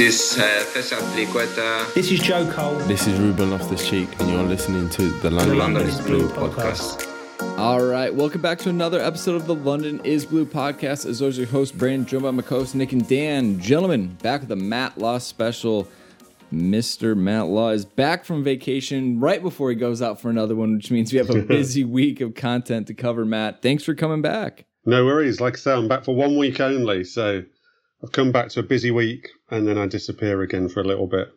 This uh, César Azpilicueta. This is Joe Cole. This is Ruben Loftus Cheek, and you're listening to the London, The London is is Blue Blue podcast. All right, welcome back to another episode of the London is Blue podcast. As always, your host, Brandon, joined by my co-host, Nick and Dan. Gentlemen, back with the Matt Law special. Mr. Matt Law is back from vacation right before he goes out for another one, which means we have a busy week of content to cover, Matt. Thanks for coming back. No worries. Like I said, I'm back for one week only. So I've come back to a busy week and then I disappear again for a little bit.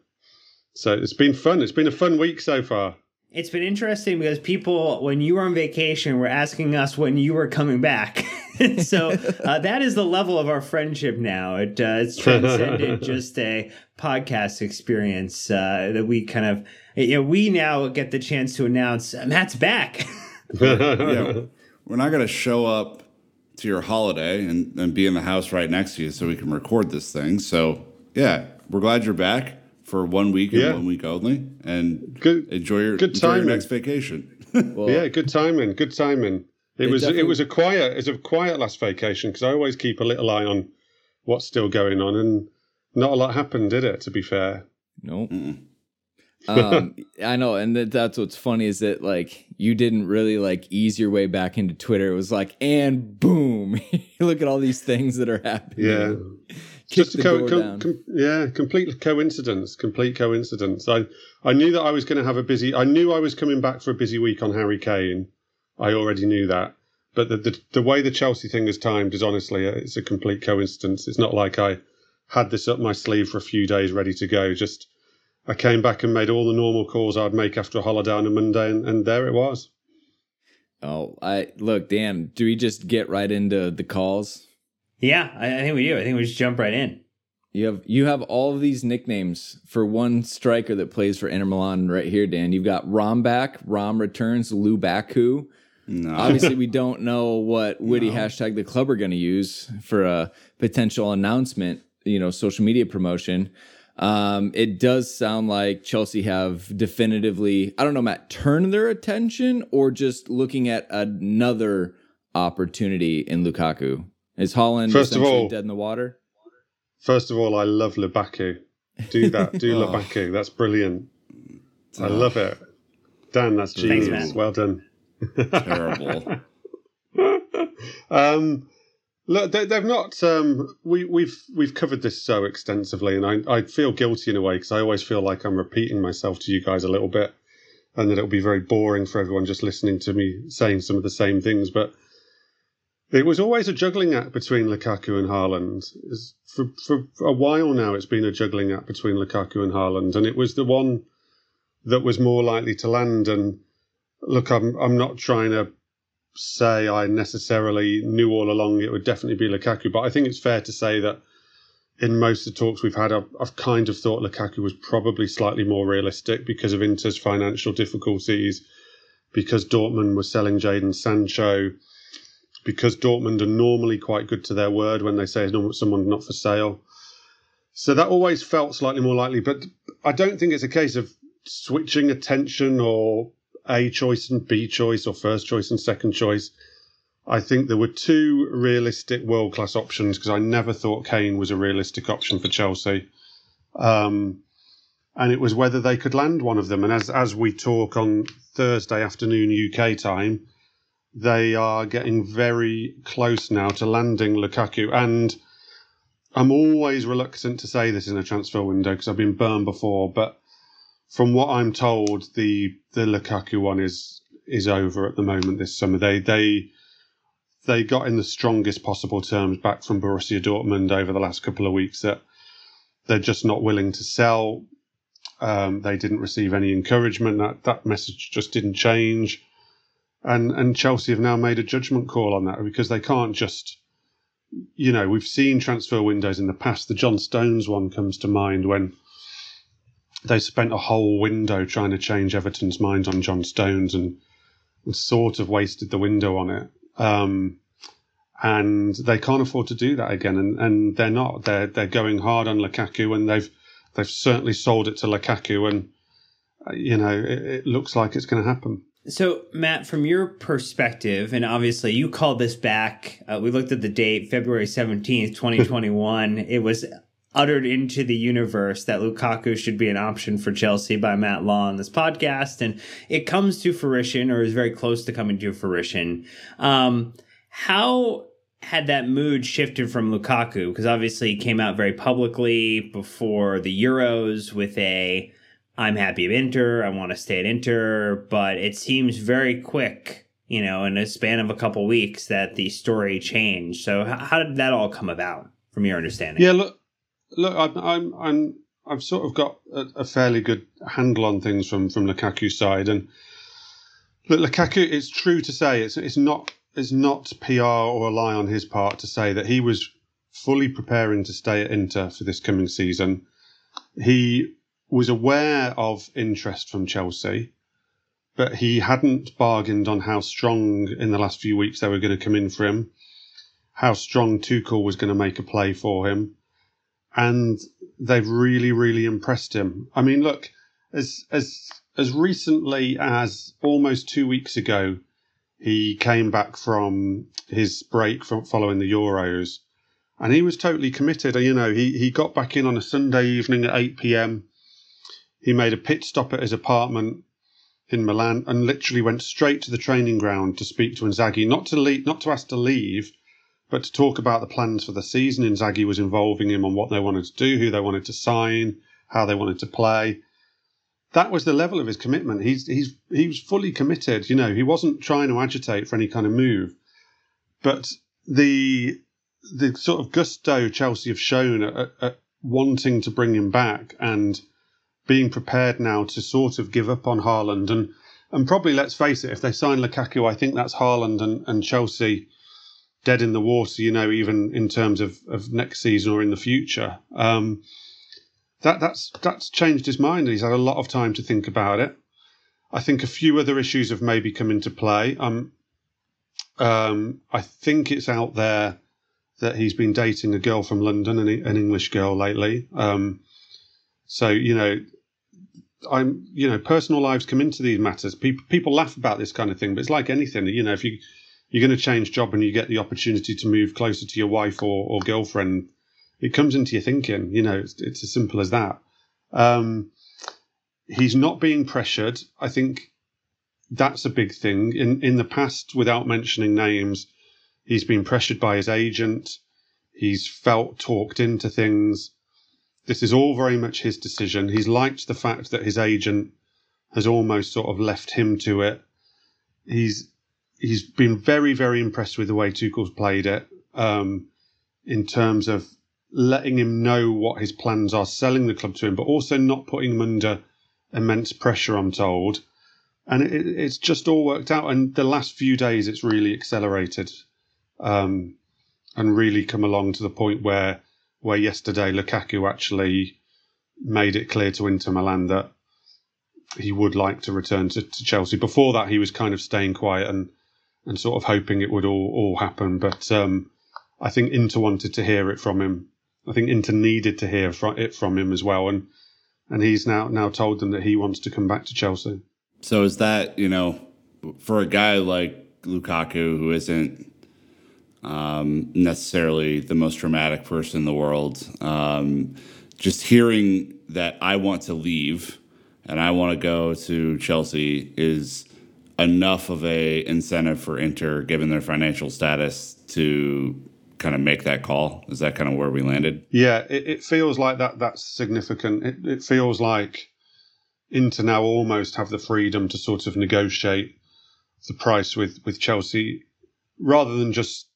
So it's been fun. It's been a fun week so far. It's been interesting because people, when you were on vacation, were asking us when you were coming back. so uh, that is the level of our friendship now. It, uh, it's transcended just a podcast experience uh, that we kind of, you know, we now get the chance to announce uh, Matt's back. yeah, we're not going to show up to your holiday and, and be in the house right next to you so we can record this thing. So, yeah, we're glad you're back for one week and Yeah. one week only. And Good- enjoy your, good enjoy your next vacation. Well, yeah, good timing. Good timing. It It was definitely- it was a quiet it was a quiet last vacation because I always keep a little eye on what's still going on and not a lot happened, did it? To be fair. Nope. Um, I know, and that, that's what's funny is that like you didn't really like ease your way back into Twitter. It was like, and boom, look at all these things that are happening. Yeah. Just a co- co- com- yeah, complete coincidence. Complete coincidence. I I knew that I was going to have a busy. I knew I was coming back for a busy week on Harry Kane. I already knew that. But the the, the way the Chelsea thing is timed is honestly it's a complete coincidence. It's not like I had this up my sleeve for a few days ready to go. Just I came back and made all the normal calls I'd make after a holiday on a Monday, and, and there it was. Oh, I look, Dan. Do we just get right into the calls? yeah, I, I think we do. I think we just jump right in. You have you have all of these nicknames for one striker that plays for Inter Milan right here, Dan. You've got Romback, Rom returns, Lubaku. No. Obviously, we don't know what witty hashtag the club are going to use for a potential announcement. You know, social media promotion. Um, it does sound like Chelsea have definitively, I don't know, Matt, turned their attention or just looking at another opportunity in Lukaku. Is Haaland First of essentially all- dead in the water? First of all, I love Lubaku. Do that. Do Oh. Lubaku. That's brilliant. I love it. Dan, that's Thanks, genius. man. well done. Terrible. um, look, they, they've not. Um, we, we've we've covered this so extensively, and I, I feel guilty in a way because I always feel like I'm repeating myself to you guys a little bit, and that it'll be very boring for everyone just listening to me saying some of the same things. But it was always a juggling act between Lukaku and Haaland. For, for a while now, it's been a juggling act between Lukaku and Haaland, and it was the one that was more likely to land. And look, I'm I'm not trying to say I necessarily knew all along it would definitely be Lukaku, but I think it's fair to say that in most of the talks we've had, I've, I've kind of thought Lukaku was probably slightly more realistic because of Inter's financial difficulties, because Dortmund was selling Jadon Sancho, because Dortmund are normally quite good to their word when they say someone's not for sale. So that always felt slightly more likely, but I don't think it's a case of switching attention or a choice and B choice or first choice and second choice. I think there were two realistic world class options because I never thought Kane was a realistic option for Chelsea. Um, and it was whether they could land one of them. And as, as we talk on Thursday afternoon UK time, they are getting very close now to landing Lukaku. And I'm always reluctant to say this in a transfer window because I've been burned before, but from what I'm told, the the Lukaku one is is over at the moment this summer. They they they got in the strongest possible terms back from Borussia Dortmund over the last couple of weeks that they're just not willing to sell. Um, they didn't receive any encouragement. That that message just didn't change, and and Chelsea have now made a judgment call on that because they can't just. You know, we've seen transfer windows in the past. The John Stones one comes to mind when they spent a whole window trying to change Everton's mind on John Stones and, and sort of wasted the window on it. Um, and they can't afford to do that again, and, and they're not. They're they're going hard on Lukaku, and they've they've certainly sold it to Lukaku, and uh, you know it, it looks like it's going to happen. So, Matt, from your perspective, and obviously you called this back, uh, we looked at the date, February 17th, 2021. it was uttered into the universe that Lukaku should be an option for Chelsea by Matt Law on this podcast, and it comes to fruition or is very close to coming to fruition. Um, how had that mood shifted from Lukaku? Because obviously he came out very publicly before the Euros with a I'm happy at Inter, I want to stay at Inter, but it seems very quick, you know, in a span of a couple weeks that the story changed. So how did that all come about from your understanding? Yeah, look, look, I'm, I'm, I'm I've sort of got a, a, fairly good handle on things from from Lukaku's side, and look, Lukaku. It's true to say it's it's not it's not PR or a lie on his part to say that he was fully preparing to stay at Inter for this coming season. He was aware of interest from Chelsea, but he hadn't bargained on how strong in the last few weeks they were going to come in for him, how strong Tuchel was going to make a play for him, and they've really, really impressed him. I mean, look, as as as recently as almost two weeks ago, he came back from his break from following the Euros, and he was totally committed. You know, he he got back in on a Sunday evening at eight p.m. He made a pit stop at his apartment in Milan and literally went straight to the training ground to speak to Inzaghi, not to leave, not to ask to leave, but to talk about the plans for the season. Inzaghi was involving him on what they wanted to do, who they wanted to sign, how they wanted to play that was the level of his commitment. He's he's he was fully committed. You know, he wasn't trying to agitate for any kind of move. But the the sort of gusto Chelsea have shown at, at wanting to bring him back and being prepared now to sort of give up on Haaland and and probably let's face it, if they sign Lukaku, I think that's Haaland and, and Chelsea dead in the water. You know, even in terms of, of next season or in the future. Um, that that's that's changed his mind. He's had a lot of time to think about it. I think a few other issues have maybe come into play. Um, um, I think it's out there that he's been dating a girl from London, an, an English girl lately. Um, so you know, I'm you know, personal lives come into these matters. People people laugh about this kind of thing, but it's like anything. You know, if you you're going to change job and you get the opportunity to move closer to your wife or, or girlfriend, it comes into your thinking. You know, it's, it's as simple as that. Um, he's not being pressured. I think that's a big thing. In in the past, without mentioning names, he's been pressured by his agent. He's felt talked into things. This is all very much his decision. He's liked the fact that his agent has almost sort of left him to it. He's he's been very very impressed with the way Tuchel's played it um, in terms of letting him know what his plans are, selling the club to him, but also not putting him under immense pressure, I'm told. And it, it's just all worked out. And the last few days, it's really accelerated um, and really come along to the point where where yesterday Lukaku actually made it clear to Inter Milan that he would like to return to, to Chelsea. Before that, he was kind of staying quiet and and sort of hoping it would all all happen. But um, I think Inter wanted to hear it from him I think Inter needed to hear from it from him as well, and and he's now now told them that he wants to come back to Chelsea. So is that you know for a guy like Lukaku who isn't um, necessarily the most dramatic person in the world, um, just hearing that I want to leave and I want to go to Chelsea is enough of a incentive for Inter, given their financial status, to kind of make that call? Is that kind of where we landed? Yeah, it, it feels like that. That's significant. It, it feels like Inter now almost have the freedom to sort of negotiate the price with with Chelsea, rather than just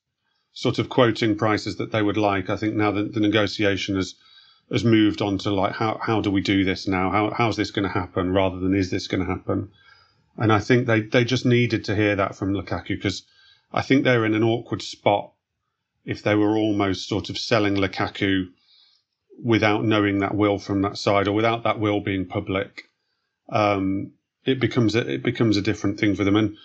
sort of quoting prices that they would like. I think now the, the negotiation has has moved on to like how how do we do this now? How how's this going to happen? Rather than is this going to happen? And I think they they just needed to hear that from Lukaku because I think they're in an awkward spot if they were almost sort of selling Lukaku without knowing that will from that side or without that will being public, um, it becomes a, it becomes a different thing for them. And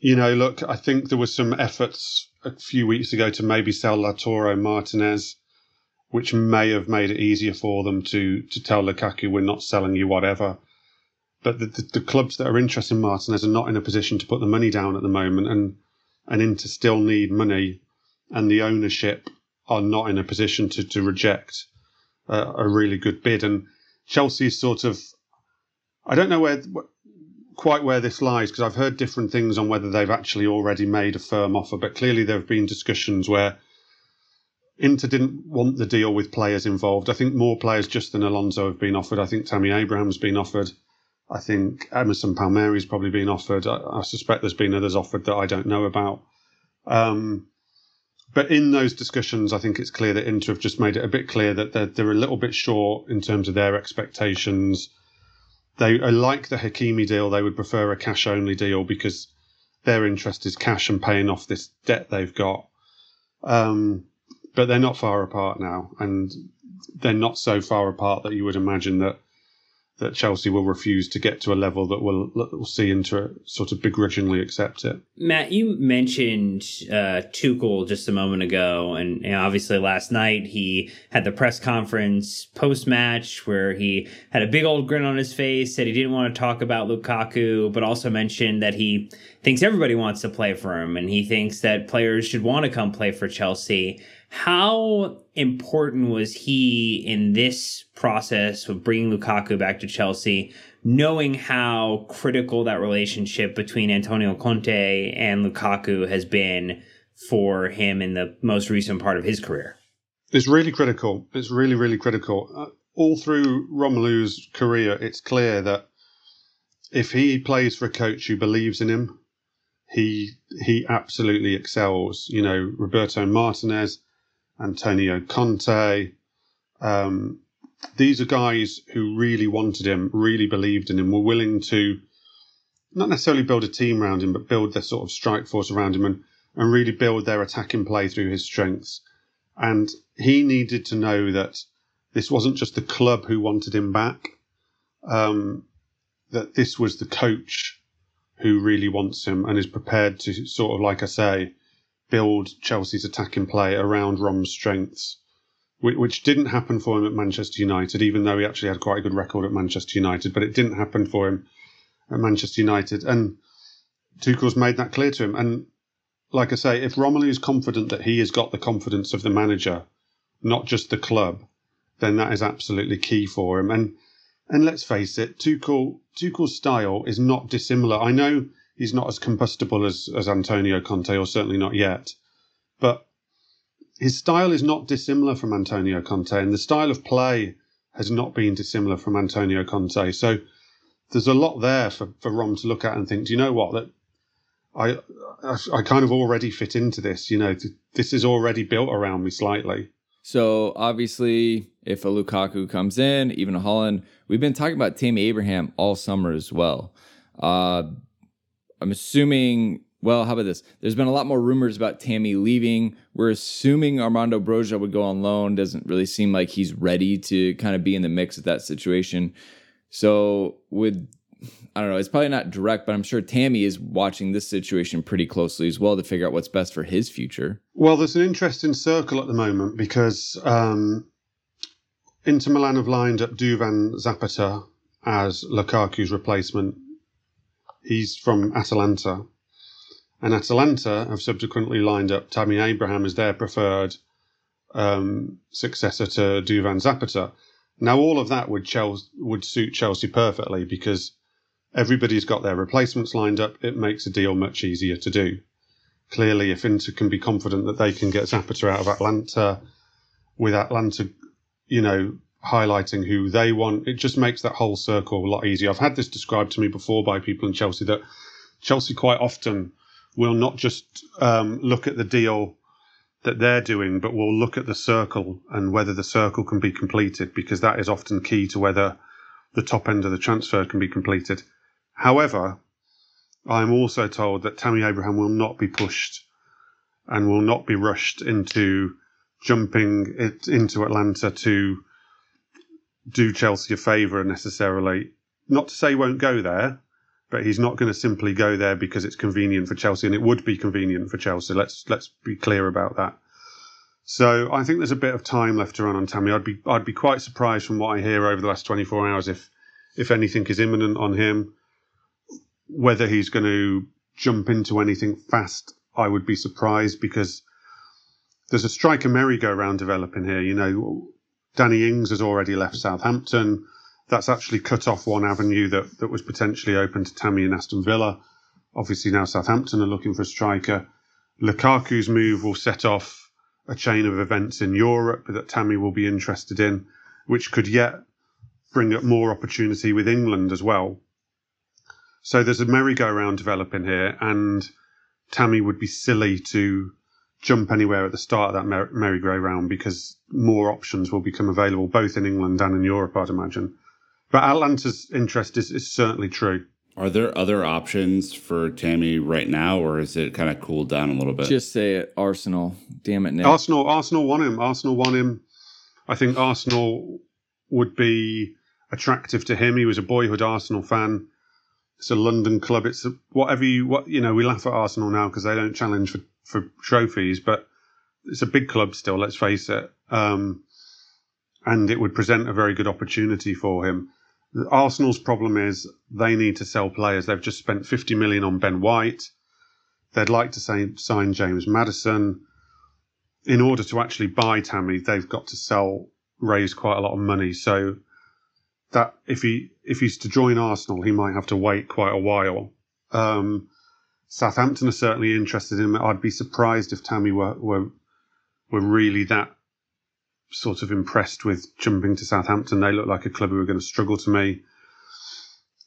you know, look, I think there was some efforts a few weeks ago to maybe sell Lautaro Martinez, which may have made it easier for them to to tell Lukaku we're not selling you whatever. But the, the, the clubs that are interested in Martinez are not in a position to put the money down at the moment, and and Inter still need money and the ownership are not in a position to to reject a, a really good bid. And Chelsea's sort of, I don't know where quite where this lies because I've heard different things on whether they've actually already made a firm offer, but clearly there have been discussions where Inter didn't want the deal with players involved. I think more players just than Alonso have been offered. I think Tammy Abraham's been offered. I think Emerson Palmieri's probably been offered. I, I, suspect there's been others offered that I don't know about. Um, but in those discussions, I think it's clear that Inter have just made it a bit clear that they're, they're a little bit short in terms of their expectations. They like the Hakimi deal. They would prefer a cash only deal because their interest is cash and paying off this debt they've got. Um, but they're not far apart now, and they're not so far apart that you would imagine that that Chelsea will refuse to get to a level that will, will see Inter sort of begrudgingly accept it. Matt, you mentioned uh, Tuchel just a moment ago, and you know, obviously last night he had the press conference post match where he had a big old grin on his face, said he didn't want to talk about Lukaku, but also mentioned that he thinks everybody wants to play for him, and he thinks that players should want to come play for Chelsea. How important was he in this process of bringing Lukaku back to Chelsea, knowing how critical that relationship between Antonio Conte and Lukaku has been for him in the most recent part of his career? It's really critical. It's really, really critical. Uh, all through Romelu's career, it's clear that if he plays for a coach who believes in him, he he absolutely excels. You know, Roberto Martinez, Antonio Conte. Um, these are guys who really wanted him, really believed in him, were willing to not necessarily build a team around him, but build their sort of strike force around him and, and really build their attacking play through his strengths. And he needed to know that this wasn't just the club who wanted him back, um, that this was the coach who really wants him and is prepared to sort of, like I say, build Chelsea's attacking play around Rom's strengths, which, didn't happen for him at Manchester United, even though he actually had quite a good record at Manchester United. But it didn't happen for him at Manchester United, and Tuchel's made that clear to him. And like I say, if Romelu is confident that he has got the confidence of the manager, not just the club, then that is absolutely key for him. And and let's face it, Tuchel Tuchel's style is not dissimilar. I know he's not as combustible as, as Antonio Conte, or certainly not yet. But his style is not dissimilar from Antonio Conte, and the style of play has not been dissimilar from Antonio Conte. So there's a lot there for, for Rom to look at and think, do you know what? That I, I, I kind of already fit into this. You know, this is already built around me slightly. So obviously, if a Lukaku comes in, even a Haaland, we've been talking about Tammy Abraham all summer as well. Uh, I'm assuming. Well, how about this? There's been a lot more rumors about Tammy leaving. We're assuming Armando Broja would go on loan. Doesn't really seem like he's ready to kind of be in the mix of that situation. So, with I don't know, it's probably not direct, but I'm sure Tammy is watching this situation pretty closely as well to figure out what's best for his future. Well, there's an interesting circle at the moment because um, Inter Milan have lined up Duvan Zapata as Lukaku's replacement He's from Atalanta. And Atalanta have subsequently lined up Tammy Abraham as their preferred um, successor to Duvan Zapata. Now, all of that would Chelsea, would suit Chelsea perfectly because everybody's got their replacements lined up. It makes a deal much easier to do. Clearly, if Inter can be confident that they can get Zapata out of Atalanta, with Atalanta, you know, highlighting who they want. It just makes that whole circle a lot easier. I've had this described to me before by people in Chelsea that Chelsea quite often will not just um, look at the deal that they're doing, but will look at the circle and whether the circle can be completed because that is often key to whether the top end of the transfer can be completed. However, I'm also told that Tammy Abraham will not be pushed and will not be rushed into jumping it into Atalanta to do Chelsea a favour necessarily. Not to say won't go there, but he's not going to simply go there because it's convenient for Chelsea, and it would be convenient for Chelsea. Let's let's be clear about that. So I think there's a bit of time left to run on Tammy. I'd be I'd be quite surprised from what I hear over the last 24 hours if if anything is imminent on him. Whether he's going to jump into anything fast, I would be surprised because there's a striker merry-go-round developing here. You know, Danny Ings has already left Southampton. That's actually cut off one avenue that, that was potentially open to Tammy and Aston Villa. Obviously, now Southampton are looking for a striker. Lukaku's move will set off a chain of events in Europe that Tammy will be interested in, which could yet bring up more opportunity with England as well. So there's a merry-go-round developing here, and Tammy would be silly to jump anywhere at the start of that mer- merry-go-round because more options will become available both in England and in Europe, I'd imagine. But Atalanta's interest is, is certainly true. Are there other options for Tammy right now, or is it kind of cooled down a little bit? Just say it, Arsenal. Damn it, Nick. Arsenal, Arsenal won him. Arsenal won him. I think Arsenal would be attractive to him. He was a boyhood Arsenal fan. It's a London club. It's a, whatever you what you know. We laugh at Arsenal now because they don't challenge for, for trophies, but it's a big club still. Let's face it. Um, and it would present a very good opportunity for him. Arsenal's problem is they need to sell players. They've just spent 50 million on Ben White. They'd like to say, sign James Maddison. In order to actually buy Tammy, they've got to sell, raise quite a lot of money. So that if he if he's to join Arsenal, he might have to wait quite a while. Um, Southampton are certainly interested in him. I'd be surprised if Tammy were were were really that sort of impressed with jumping to Southampton. They look like a club who are going to struggle to me.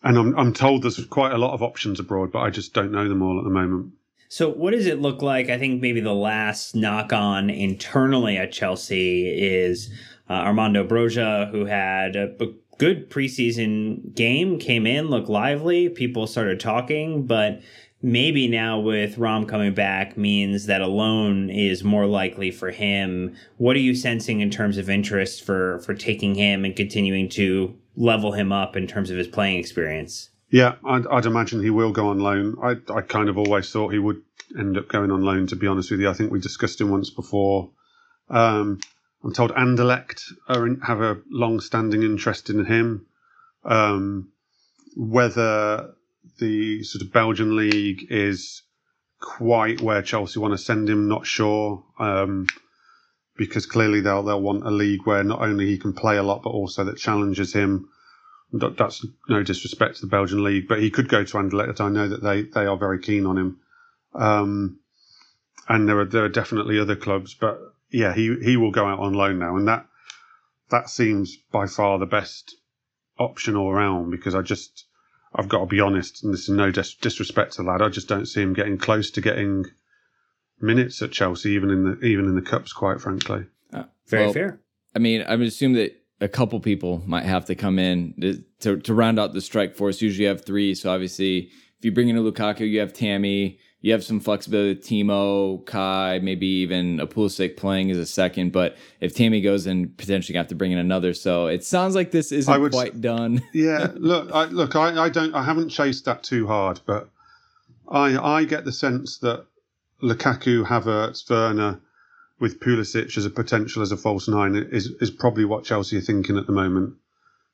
And I'm, I'm told there's quite a lot of options abroad, but I just don't know them all at the moment. So, what does it look like? I think maybe the last knock on internally at Chelsea is uh, Armando Broja, who had a, a good preseason game, came in, looked lively, people started talking, but maybe now with Rom coming back means that a loan is more likely for him. What are you sensing in terms of interest for for taking him and continuing to level him up in terms of his playing experience? Yeah, I'd, I'd imagine he will go on loan. I I kind of always thought he would end up going on loan. To be honest with you, I think we discussed him once before. Um, I'm told Anderlecht in, have a long-standing interest in him. Um, whether the sort of Belgian league is quite where Chelsea want to send him. Not sure, um, because clearly they'll they'll want a league where not only he can play a lot, but also that challenges him. That's no disrespect to the Belgian league, but he could go to Anderlecht. I know that they they are very keen on him, um, and there are there are definitely other clubs, but yeah, he he will go out on loan now, and that that seems by far the best option all around because I just I've got to be honest, and this is no dis- disrespect to the lad. I just don't see him getting close to getting minutes at Chelsea, even in the even in the cups. Quite frankly, Uh, Very well, fair. I mean, I would assume that a couple people might have to come in to, to, to round out the strike force. Usually you have three. So obviously, if you bring in a Lukaku, you have Tammy, you have some flexibility with Timo, Kai, maybe even a Pulisic playing as a second. But if Tammy goes in, potentially you have to bring in another. So it sounds like this isn't would- quite done. yeah. Look, I, look, I, I don't, I haven't chased that too hard, but I I get the sense that Lukaku, Havertz, Werner, with Pulisic as a potential as a false nine is is probably what Chelsea are thinking at the moment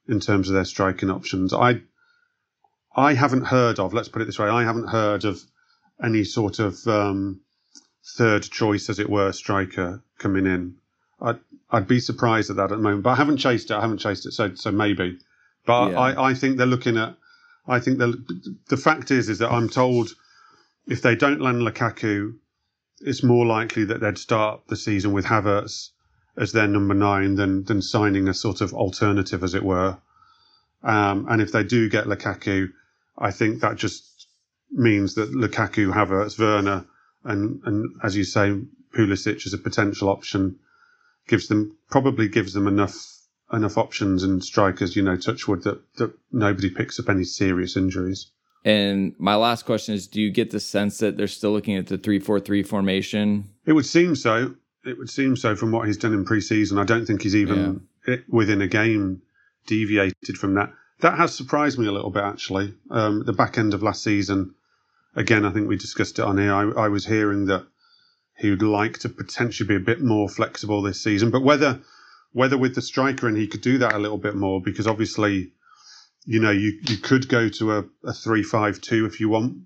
in terms of their striking options. I I haven't heard of, let's put it this way, I haven't heard of any sort of um, third choice, as it were, striker coming in. I'd I'd be surprised at that at the moment, but I haven't chased it. I haven't chased it, so so maybe. But Yeah. I, I think they're looking at. I think the the fact is is that I'm told if they don't land Lukaku, it's more likely that they'd start the season with Havertz as their number nine than than signing a sort of alternative, as it were. Um, and if they do get Lukaku, I think that just means that Lukaku, Havertz, Werner, and and as you say, Pulisic as a potential option gives them probably gives them enough enough options and strikers. You know, touchwood that that nobody picks up any serious injuries. And my last question is Do you get the sense that they're still looking at the 3 4 3 formation? It would seem so. It would seem so from what he's done in pre-season. I don't think he's even it, within a game deviated from that. That has surprised me a little bit actually. Um, the back end of last season, again, I think we discussed it on here. I, I was hearing that he would like to potentially be a bit more flexible this season, but whether whether with the striker and he could do that a little bit more because obviously, you know, you you could go to a, a three five two if you want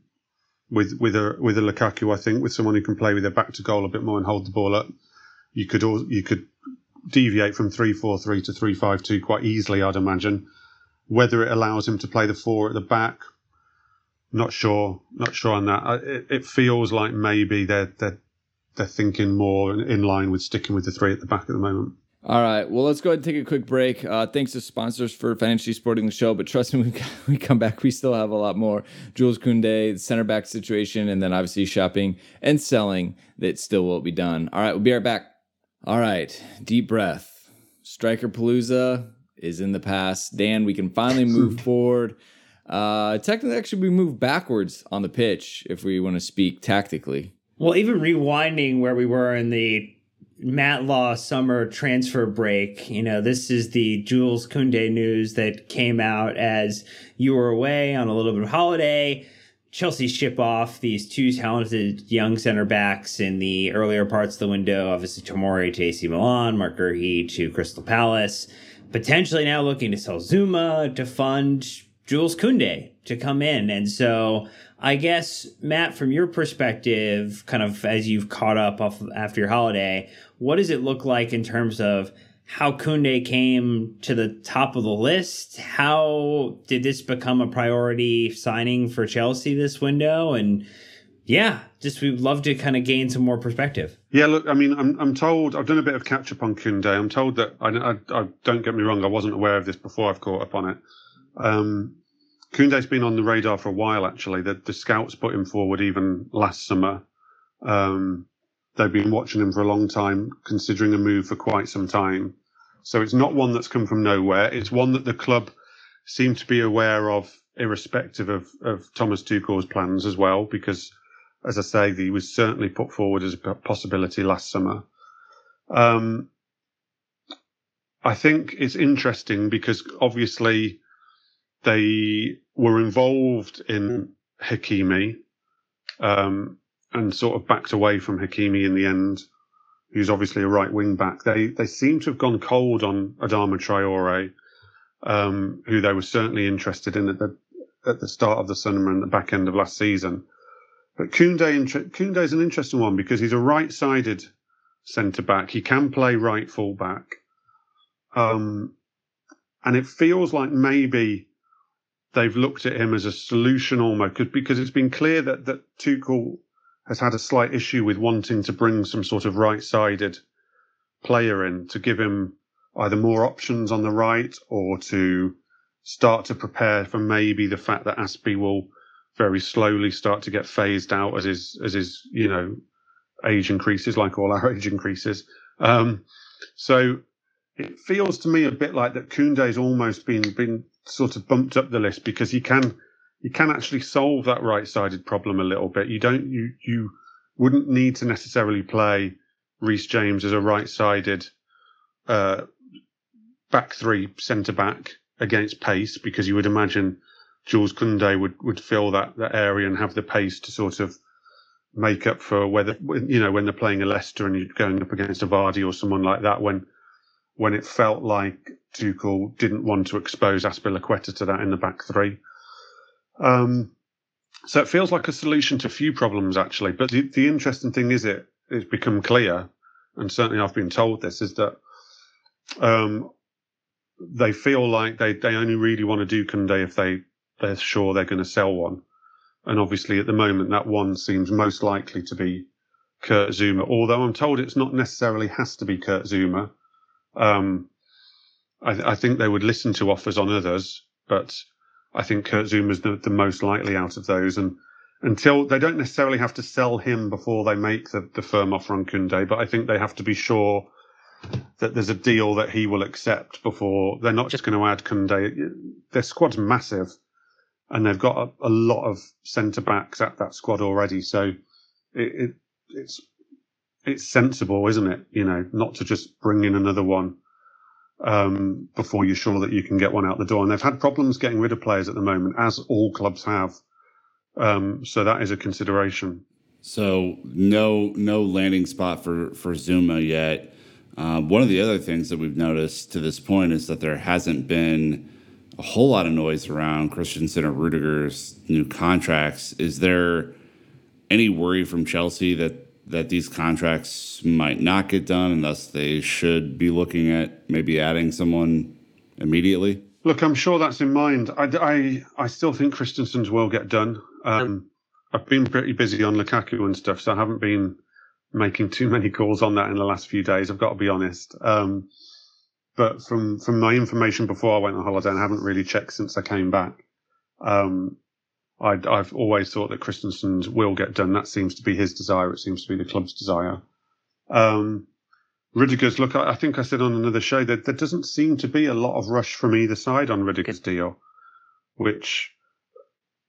with with a with a Lukaku. I think with someone who can play with their back to goal a bit more and hold the ball up. you could you could deviate from three four three to three five two quite easily, I'd imagine. Whether it allows him to play the four at the back, not sure. Not sure on that. It, it feels like maybe they're they're they're thinking more in line with sticking with the three at the back at the moment. All right. Well, let's go ahead and take a quick break. Uh, thanks to sponsors for financially supporting the show. But trust me, we come back, we still have a lot more. Jules Kounde, the center back situation, and then obviously shopping and selling that still will be done. All right. We'll be right back. All right. Deep breath. Striker Palooza is in the past. Dan, we can finally move forward. Uh, technically, actually, we move backwards on the pitch if we want to speak tactically. Well, even rewinding where we were in the Matt Law summer transfer break, you know, this is the Jules Kounde news that came out as you were away on a little bit of holiday. Chelsea ship off these two talented young center backs in the earlier parts of the window. Obviously, Tomori to AC Milan, Marc Guehi to Crystal Palace. Potentially now looking to sell Zouma to fund Jules Kounde to come in. And so I guess, Matt, from your perspective, kind of as you've caught up after your holiday, what does it look like in terms of how Kounde came to the top of the list? How did this become a priority signing for Chelsea this window? And yeah, just we'd love to kind of gain some more perspective. Yeah, look, I mean, I'm, I'm told I've done a bit of catch up on Kounde. I'm told that I, I, I, don't get me wrong, I wasn't aware of this before I've caught up on it. Um, Kounde's been on the radar for a while, actually. The, the scouts put him forward even last summer. Um, they've been watching him for a long time, considering a move for quite some time. So it's not one that's come from nowhere. It's one that the club seem to be aware of, irrespective of, of Thomas Tuchel's plans as well, because, as I say, he was certainly put forward as a possibility last summer. Um, I think it's interesting because obviously they were involved in Hakimi um, and sort of backed away from Hakimi in the end, who's obviously a right wing back. They they seem to have gone cold on Adama Traore, um, who they were certainly interested in at the at the start of the summer and the back end of last season. But Kounde is an interesting one because he's a right-sided centre back. He can play right full back, um, and it feels like maybe they've looked at him as a solution almost because it's been clear that that Tuchel has had a slight issue with wanting to bring some sort of right-sided player in to give him either more options on the right or to start to prepare for maybe the fact that Azpi will very slowly start to get phased out as his as his you know age increases, like all our age increases. Um, so it feels to me a bit like that Kounde's almost been been sort of bumped up the list because he can he can actually solve that right-sided problem a little bit. You don't you you wouldn't need to necessarily play Reece James as a right-sided uh, back three centre back against pace because you would imagine Jules Kounde would would fill that that area and have the pace to sort of make up for whether you know when they're playing a Leicester and you're going up against a Vardy or someone like that when when it felt like Tuchel didn't want to expose Azpilicueta to that in the back three. Um, so it feels like a solution to a few problems actually. But the, the interesting thing is it it's become clear, and certainly I've been told this is that um, they feel like they, they only really want to do Kounde if they they're sure they're going to sell one. And obviously at the moment that one seems most likely to be Kurt Zouma, Although I'm told it's not necessarily has to be Kurt Zouma. Um, I, I, think they would listen to offers on others, but I think Kurt Zouma is the, the, most likely out of those. And until they don't necessarily have to sell him before they make the, the firm offer on Kounde, but I think they have to be sure that there's a deal that he will accept before they're not just going to add Kounde. Their squad's massive, and they've got a, a lot of centre backs at that squad already. So it, it, it's it's sensible, isn't it? You know, not to just bring in another one um, before you're sure that you can get one out the door. And they've had problems getting rid of players at the moment, as all clubs have. Um, so that is a consideration. So no no landing spot for for Zouma yet. Uh, one of the other things that we've noticed to this point is that there hasn't been a whole lot of noise around Christensen or Rudiger's new contracts. Is there any worry from Chelsea that that these contracts might not get done, and thus they should be looking at maybe adding someone immediately? Look, I'm sure that's in mind. I, I, I still think Christensen's will get done. Um, I've been pretty busy on Lukaku and stuff, so I haven't been making too many calls on that in the last few days. I've got to be honest. Um, but from from my information before I went on holiday, and I haven't really checked since I came back. Um, i have always thought that Christensen's will get done. That seems to be his desire. It seems to be the club's desire. Um, Rudiger's look. I, I think I said on another show that there doesn't seem to be a lot of rush from either side on Rudiger's deal, which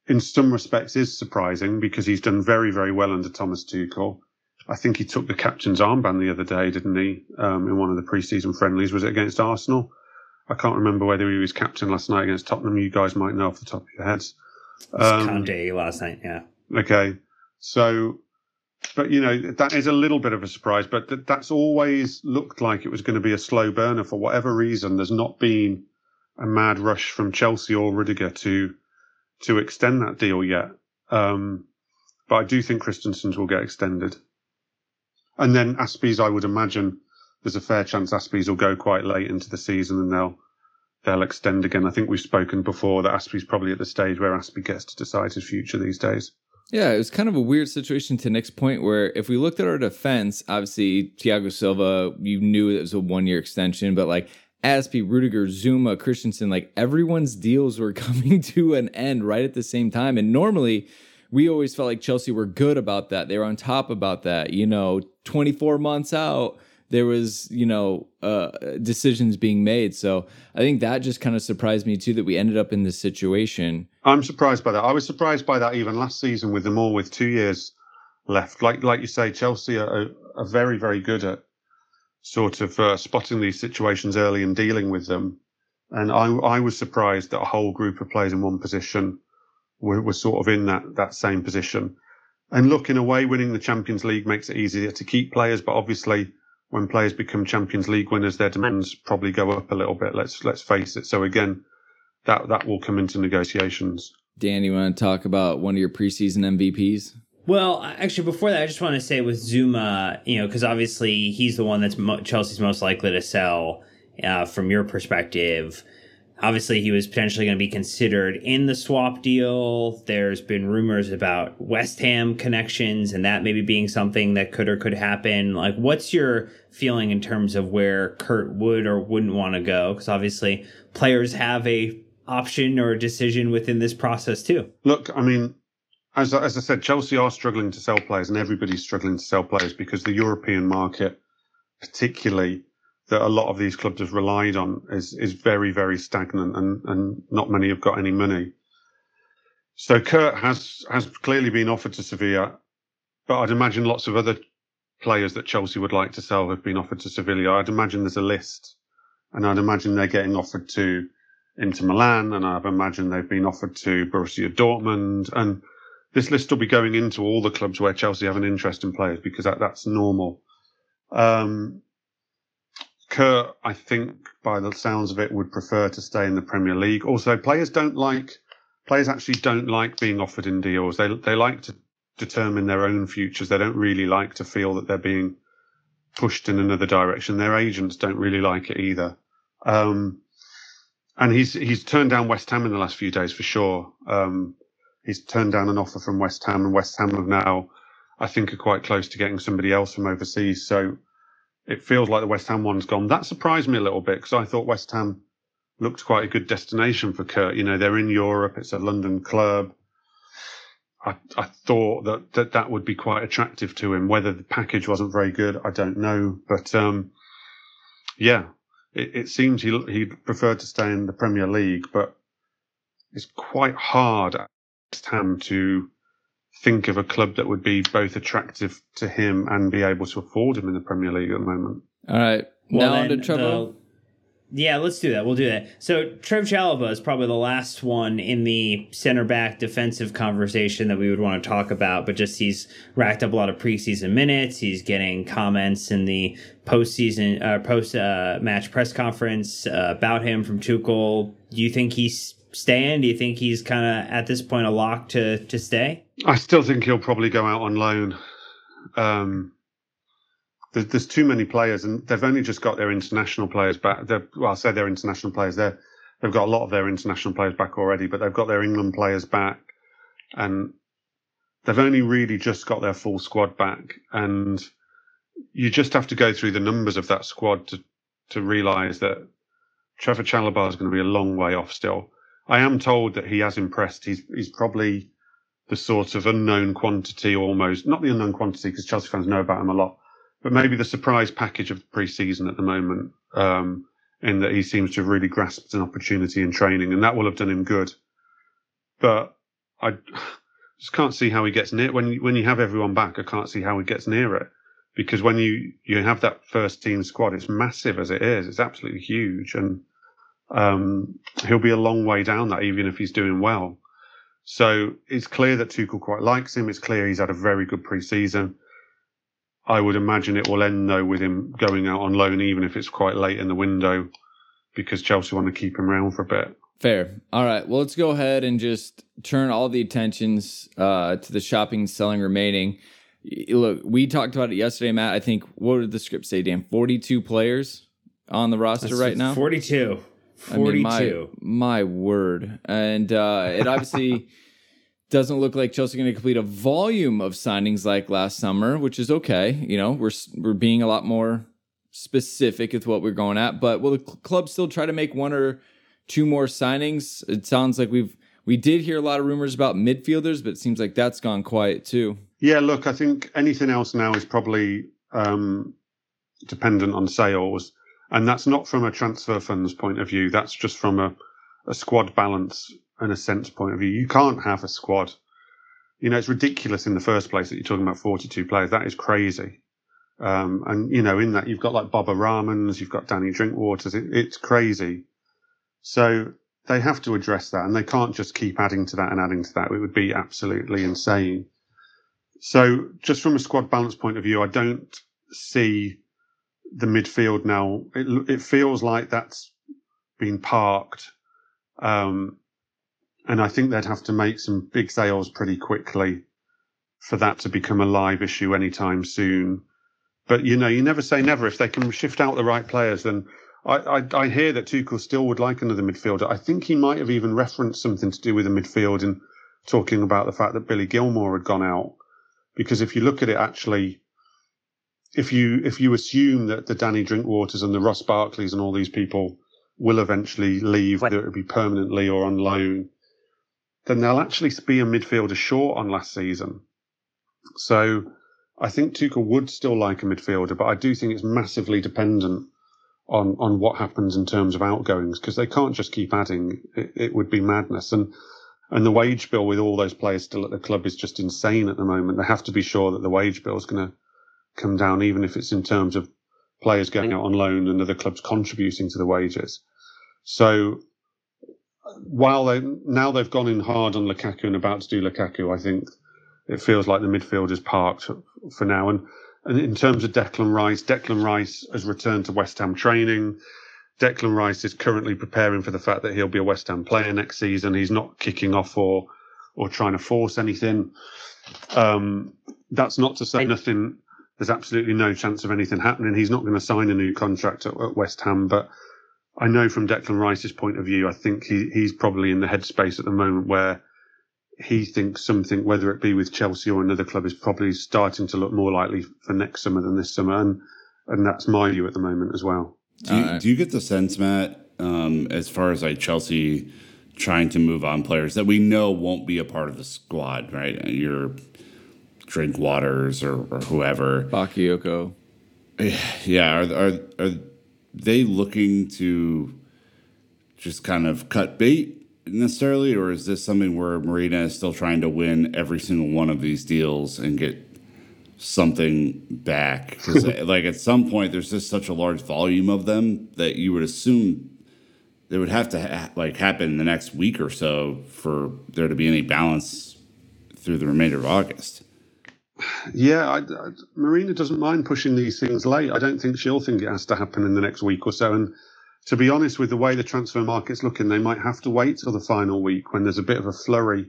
in some respects is surprising because he's done very very well under Thomas Tuchel. I think he took the captain's armband the other day, didn't he? Um, in one of the preseason friendlies, was it against Arsenal? I can't remember whether he was captain last night against Tottenham. You guys might know off the top of your heads. Um, Kanté last night, yeah. Okay, so, but you know that is a little bit of a surprise. But th- that's always looked like it was going to be a slow burner for whatever reason. There's not been a mad rush from Chelsea or Rudiger to to extend that deal yet. Um, but I do think Christensen's will get extended. And then Azpi's, I would imagine there's a fair chance Azpi's will go quite late into the season and they'll they'll extend again. I think we've spoken before that Azpi's probably at the stage where Azpi gets to decide his future these days. Yeah, it was kind of a weird situation to Nick's point where if we looked at our defense, obviously Thiago Silva, you knew it was a one year extension, but like Azpi, Rudiger, Zouma, Christensen, like everyone's deals were coming to an end right at the same time. And normally we always felt like Chelsea were good about that. They were on top about that. You know, 24 months out, there was, you know, uh, decisions being made. So I think that just kind of surprised me too that we ended up in this situation. I'm surprised by that. I was surprised by that even last season with them all with two years left. Like like you say, Chelsea are, are very very good at sort of uh, spotting these situations early and dealing with them. And I I was surprised that a whole group of players in one position were, were sort of in that that same position. And look, in a way, winning the Champions League makes it easier to keep players, but obviously, when players become Champions League winners, their demands probably go up a little bit. Let's let's face it. So again, that that will come into negotiations. Dan, you want to talk about one of your preseason MVPs? Well, actually, before that, I just want to say with Zouma, you know, because obviously he's the one that's mo- Chelsea's most likely to sell. Uh, from your perspective, Obviously, he was potentially going to be considered in the swap deal. There's been rumors about West Ham connections and that maybe being something that could or could happen. Like, what's your feeling in terms of where Kurt would or wouldn't want to go? Because obviously, players have a option or a decision within this process too. Look, I mean, as as I said, Chelsea are struggling to sell players, and everybody's struggling to sell players because the European market, particularly that a lot of these clubs have relied on is is very very stagnant, and and not many have got any money. So Kurt has has clearly been offered to Sevilla, but I'd imagine lots of other players that Chelsea would like to sell have been offered to Sevilla. I'd imagine there's a list, and I'd imagine they're getting offered to Inter Milan, and I'd imagine they've been offered to Borussia Dortmund, and this list will be going into all the clubs where Chelsea have an interest in players because that, that's normal. Um, Kurt, I think, by the sounds of it, would prefer to stay in the Premier League. Also, players don't like players actually don't like being offered in deals. They they like to determine their own futures. They don't really like to feel that they're being pushed in another direction. Their agents don't really like it either. Um, and he's he's turned down West Ham in the last few days for sure. Um, he's turned down an offer from West Ham, and West Ham have now, I think, are quite close to getting somebody else from overseas. So it feels like the West Ham one's gone. That surprised me a little bit because I thought West Ham looked quite a good destination for Kurt. You know, they're in Europe, it's a London club. I, I thought that, that that would be quite attractive to him. Whether the package wasn't very good, I don't know. But um, yeah, it, it seems he he preferred to stay in the Premier League, but it's quite hard at West Ham to think of a club that would be both attractive to him and be able to afford him in the Premier League at the moment. All right. Well, now on to Trevor. Yeah, let's do that. We'll do that. So Trev Chalobah is probably the last one in the center back defensive conversation that we would want to talk about. But just he's racked up a lot of preseason minutes. He's getting comments in the postseason, uh, post uh, match press conference uh, about him from Tuchel. Do you think he's staying? Do you think he's kind of at this point a lock to to stay? I still think he'll probably go out on loan. Um, there's, there's too many players, and they've only just got their international players back. They're, well, I say they're international players. They're, they've got a lot of their international players back already, but they've got their England players back, and they've only really just got their full squad back. And you just have to go through the numbers of that squad to to realise that Trevor Chalobah is going to be a long way off still. I am told that he has impressed. He's he's probably the sort of unknown quantity almost, not the unknown quantity because Chelsea fans know about him a lot, but maybe the surprise package of the pre-season at the moment, um, in that he seems to have really grasped an opportunity in training, and that will have done him good. But I just can't see how he gets near when when you have everyone back. I can't see how he gets near it because when you you have that first team squad, it's massive as it is. It's absolutely huge, and um, he'll be a long way down that, even if he's doing well. So it's clear that Tuchel quite likes him. It's clear he's had a very good pre-season. I would imagine it will end though with him going out on loan, even if it's quite late in the window, because Chelsea want to keep him around for a bit. Fair. All right. Well, let's go ahead and just turn all the attentions uh, to the shopping, and selling remaining. Look, we talked about it yesterday, Matt. I think what did the script say, Dan? Forty-two players on the roster That's right now. Forty-two. 42. I mean, my, my word. And uh, it obviously doesn't look like Chelsea going to complete a volume of signings like last summer, which is okay. You know, we're we're being a lot more specific with what we're going at. But will the club still try to make one or two more signings? It sounds like we've we did hear a lot of rumors about midfielders, but it seems like that's gone quiet too. Yeah, look, I think anything else now is probably um, dependent on sales. And that's not from a transfer funds point of view. That's just from a, a squad balance and a sense point of view. You can't have a squad. You know, it's ridiculous in the first place that you're talking about 42 players. That is crazy. Um, and, you know, in that you've got like Baba Rahmans, you've got Danny Drinkwaters. It, it's crazy. So they have to address that and they can't just keep adding to that and adding to that. It would be absolutely insane. So just from a squad balance point of view, I don't see the midfield now. It, it feels like that's been parked. Um, and I think they'd have to make some big sales pretty quickly for that to become a live issue anytime soon. But you know, you never say never. If they can shift out the right players, then I, I, I hear that Tuchel still would like another midfielder. I think he might have even referenced something to do with the midfield in talking about the fact that Billy Gilmour had gone out. Because if you look at it, actually, if you if you assume that the Danny Drinkwaters and the Ross Barkleys and all these people will eventually leave, whether it be permanently or on loan, then they'll actually be a midfielder short on last season. So I think Tuchel would still like a midfielder, but I do think it's massively dependent on on what happens in terms of outgoings because they can't just keep adding. It, it would be madness and. And the wage bill with all those players still at the club is just insane at the moment. They have to be sure that the wage bill is going to come down, even if it's in terms of players going out on loan and other clubs contributing to the wages. So while they now they've gone in hard on Lukaku and about to do Lukaku, I think it feels like the midfield is parked for now. And, and in terms of Declan Rice, Declan Rice has returned to West Ham training. Declan Rice is currently preparing for the fact that he'll be a West Ham player next season. He's not kicking off or or trying to force anything. Um, that's not to say nothing. There's absolutely no chance of anything happening. He's not going to sign a new contract at, at West Ham, but I know from Declan Rice's point of view, I think he, he's probably in the headspace at the moment where he thinks something, whether it be with Chelsea or another club, is probably starting to look more likely for next summer than this summer, and and that's my view at the moment as well. Do you, do you get the sense, Matt, um, as far as like Chelsea trying to move on players that we know won't be a part of the squad, right? Your Drinkwaters or, or whoever, Bakayoko. Yeah, are, are are they looking to just kind of cut bait necessarily, or is this something where Marina is still trying to win every single one of these deals and get something back? Because like at some point, there's just such a large volume of them that you would assume it would have to ha- like happen in the next week or so for there to be any balance through the remainder of August. Yeah, I, I, Marina doesn't mind pushing these things late. I don't think she'll think it has to happen in the next week or so. And to be honest, with the way the transfer market's looking, they might have to wait till the final week when there's a bit of a flurry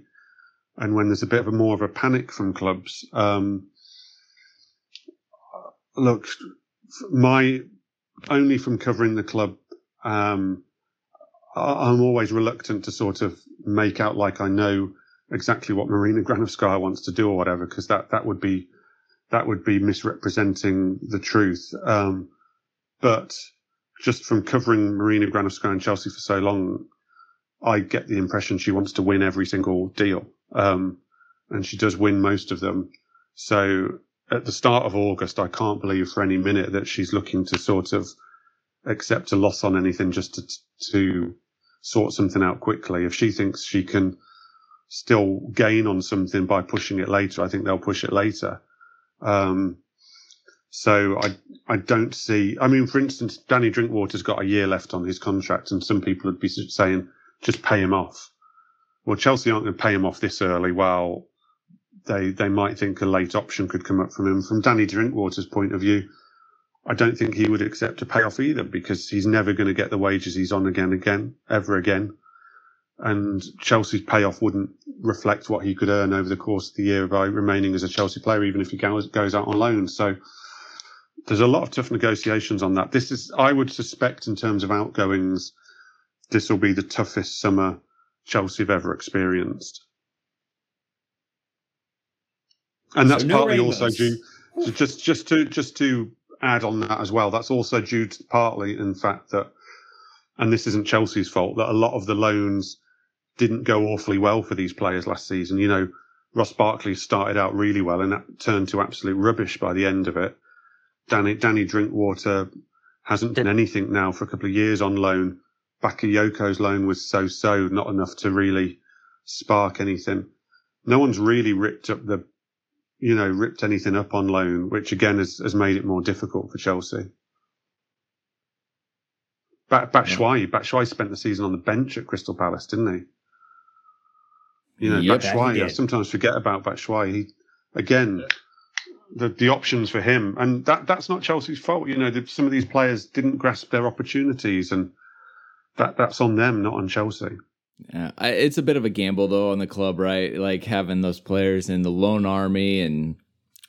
and when there's a bit of a more of a panic from clubs. Um, look, my only from covering the club, um, I'm always reluctant to sort of make out like I know exactly what Marina Granovskaya wants to do or whatever, because that, that would be, that would be misrepresenting the truth. Um, but just from covering Marina Granovskaya and Chelsea for so long, I get the impression she wants to win every single deal. Um, and she does win most of them. So at the start of August, I can't believe for any minute that she's looking to sort of accept a loss on anything just to, to sort something out quickly. If she thinks she can still gain on something by pushing it later, I think they'll push it later. Um, so I I don't see. I mean, for instance, Danny Drinkwater's got a year left on his contract, and some people would be saying just pay him off. Well, Chelsea aren't going to pay him off this early. While they they might think a late option could come up from him. From Danny Drinkwater's point of view, I don't think he would accept a payoff either because he's never going to get the wages he's on again, again, ever again. And Chelsea's payoff wouldn't reflect what he could earn over the course of the year by remaining as a Chelsea player, even if he goes, goes out on loan. So there's a lot of tough negotiations on that. This is, I would suspect, in terms of outgoings, this will be the toughest summer Chelsea have ever experienced. And that's So no partly also due just just to just to add on that as well. That's also due to partly in fact that, and this isn't Chelsea's fault, that a lot of the loans didn't go awfully well for these players last season. You know, Ross Barkley started out really well and that turned to absolute rubbish by the end of it. Danny Danny Drinkwater hasn't done anything now for a couple of years on loan. Bakayoko's loan was so-so, not enough to really spark anything. No one's really ripped up the, you know, ripped anything up on loan, which again has, has made it more difficult for Chelsea. Bat Batshuayi, Batshuayi spent the season on the bench at Crystal Palace, didn't he? You know, Yep, that Batshuayi, I sometimes forget about Batshuayi. He, again, the, the options for him, and that, that's not Chelsea's fault. You know, that some of these players didn't grasp their opportunities and that, that's on them, not on Chelsea. Yeah, I, it's a bit of a gamble though on the club, right? Like having those players in the loan army and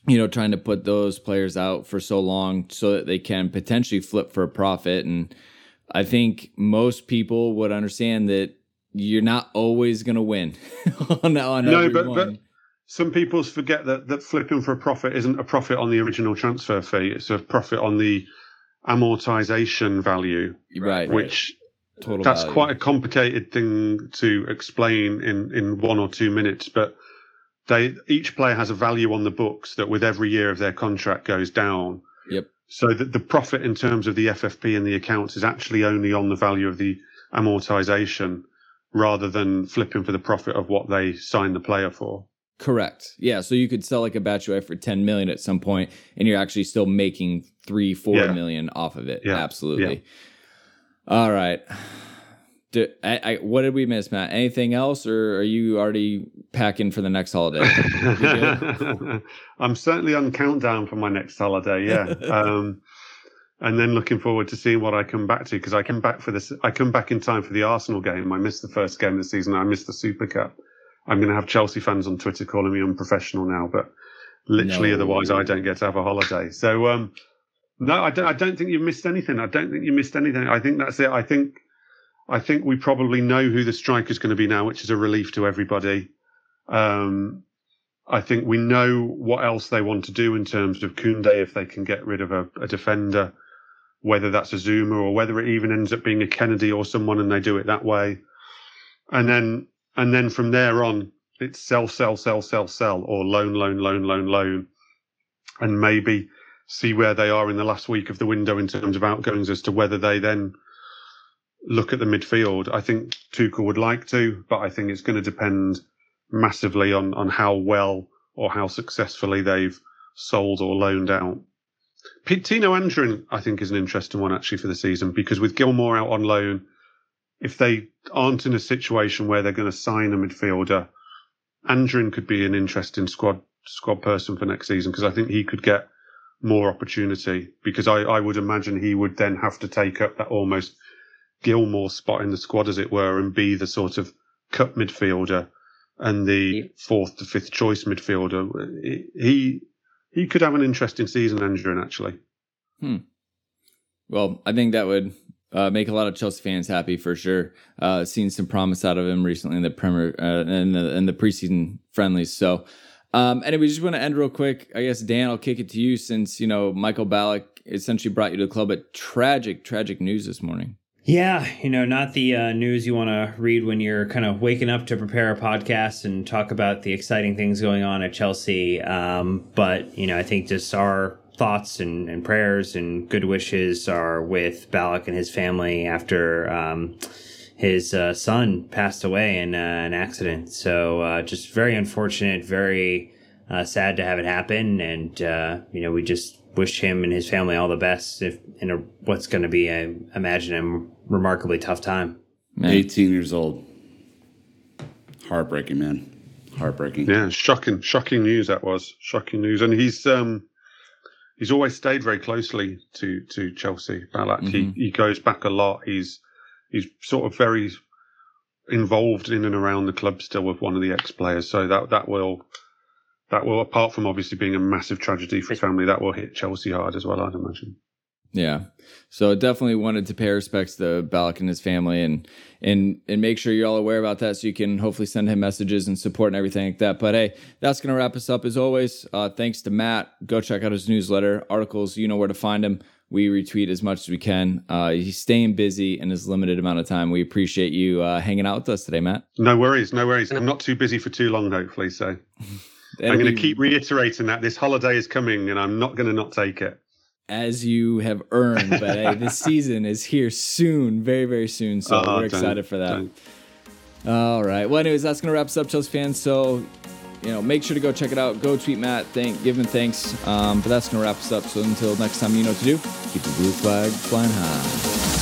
you know trying to put those players out for so long so that they can potentially flip for a profit. And I think most people would understand that you're not always going to win on, on No, but- one. but- Some people forget that, that flipping for a profit isn't a profit on the original transfer fee. It's a profit on the amortization value, right, which total that's value. quite a complicated thing to explain in, in one or two minutes, but they each player has a value on the books that with every year of their contract goes down. Yep. So that the profit in terms of the FFP and the accounts is actually only on the value of the amortization rather than flipping for the profit of what they signed the player for. Correct. Yeah. So you could sell like a Batshuayi for 10 million at some point and you're actually still making three, four Yeah. million off of it. Yeah. Absolutely. All right. Do, I, I, what did we miss, Matt? Anything else, or are you already packing for the next holiday? I'm certainly on countdown for my next holiday. Yeah. Um, and then looking forward to seeing what I come back to because I come back for this. I come back in time for the Arsenal game. I missed the first game of the season. I missed the Super Cup. I'm going to have Chelsea fans on Twitter calling me unprofessional now, but literally No. otherwise I don't get to have a holiday. So, um, no, I don't, I don't think you've missed anything. I don't think you missed anything. I think that's it. I think, I think we probably know who the striker is going to be now, which is a relief to everybody. Um, I think we know what else they want to do in terms of Kounde if they can get rid of a, a defender, whether that's a Zouma or whether it even ends up being a Kenedy or someone and they do it that way. And then, and then from there on, it's sell, sell, sell, sell, sell, or loan, loan, loan, loan, loan. And maybe see where they are in the last week of the window in terms of outgoings as to whether they then look at the midfield. I think Tuchel would like to, but I think it's going to depend massively on, on how well or how successfully they've sold or loaned out. Tino Anjorin, I think, is an interesting one actually for the season because with Gilmour out on loan, if they aren't in a situation where they're going to sign a midfielder, Anjorin could be an interesting squad squad person for next season because I think he could get more opportunity because I, I would imagine he would then have to take up that almost Gilmour spot in the squad, as it were, and be the sort of cup midfielder and the fourth to fifth choice midfielder. He he could have an interesting season, Andrew, actually. Hmm. Well, I think that would uh, make a lot of Chelsea fans happy for sure. Uh, seen some promise out of him recently in the Premier uh, in the in the preseason friendlies. So, um, anyway, just want to end real quick. I guess Dan, I'll kick it to you since you know Michael Ballack essentially brought you to the club. But tragic, tragic news this morning. Yeah, you know, not the uh, news you want to read when you're kind of waking up to prepare a podcast and talk about the exciting things going on at Chelsea. Um, but, you know, I think just our thoughts and, and, prayers and good wishes are with Ballack and his family after um, his uh, son passed away in uh, an accident. So uh, just very unfortunate, very uh, sad to have it happen. And, uh, you know, we just wish him and his family all the best if in a, what's going to be, I imagine, a remarkably tough time. Man. 18 years old. Heartbreaking, man. Heartbreaking. Yeah, shocking, shocking news that was. Shocking news. And he's um he's always stayed very closely to to Chelsea. Ballack. Mm-hmm. He he goes back a lot. He's he's sort of very involved in and around the club still with one of the ex players. So that that will that will, apart from obviously being a massive tragedy for his family, that will hit Chelsea hard as well, I'd imagine. Yeah. So definitely wanted to pay respects to Ballack and his family and and and make sure you're all aware about that so you can hopefully send him messages and support and everything like that. But hey, that's gonna wrap us up as always. Uh, thanks to Matt. Go check out his newsletter, articles, you know where to find him. We retweet as much as we can. Uh, he's staying busy in his limited amount of time. We appreciate you uh, hanging out with us today, Matt. No worries, no worries. I'm not too busy for too long, hopefully. So I'm going to keep reiterating that this holiday is coming, and I'm not going to not take it. As you have earned, but hey, this season is here soon, very very soon. So oh, we're excited for that. Don't. All right. Well, anyways, that's gonna wrap us up, Chelsea fans. So you know, make sure to go check it out. Go tweet Matt, thank, give him thanks. Um, but that's gonna wrap us up. So until next time, you know what to do. Keep the blue flag flying high.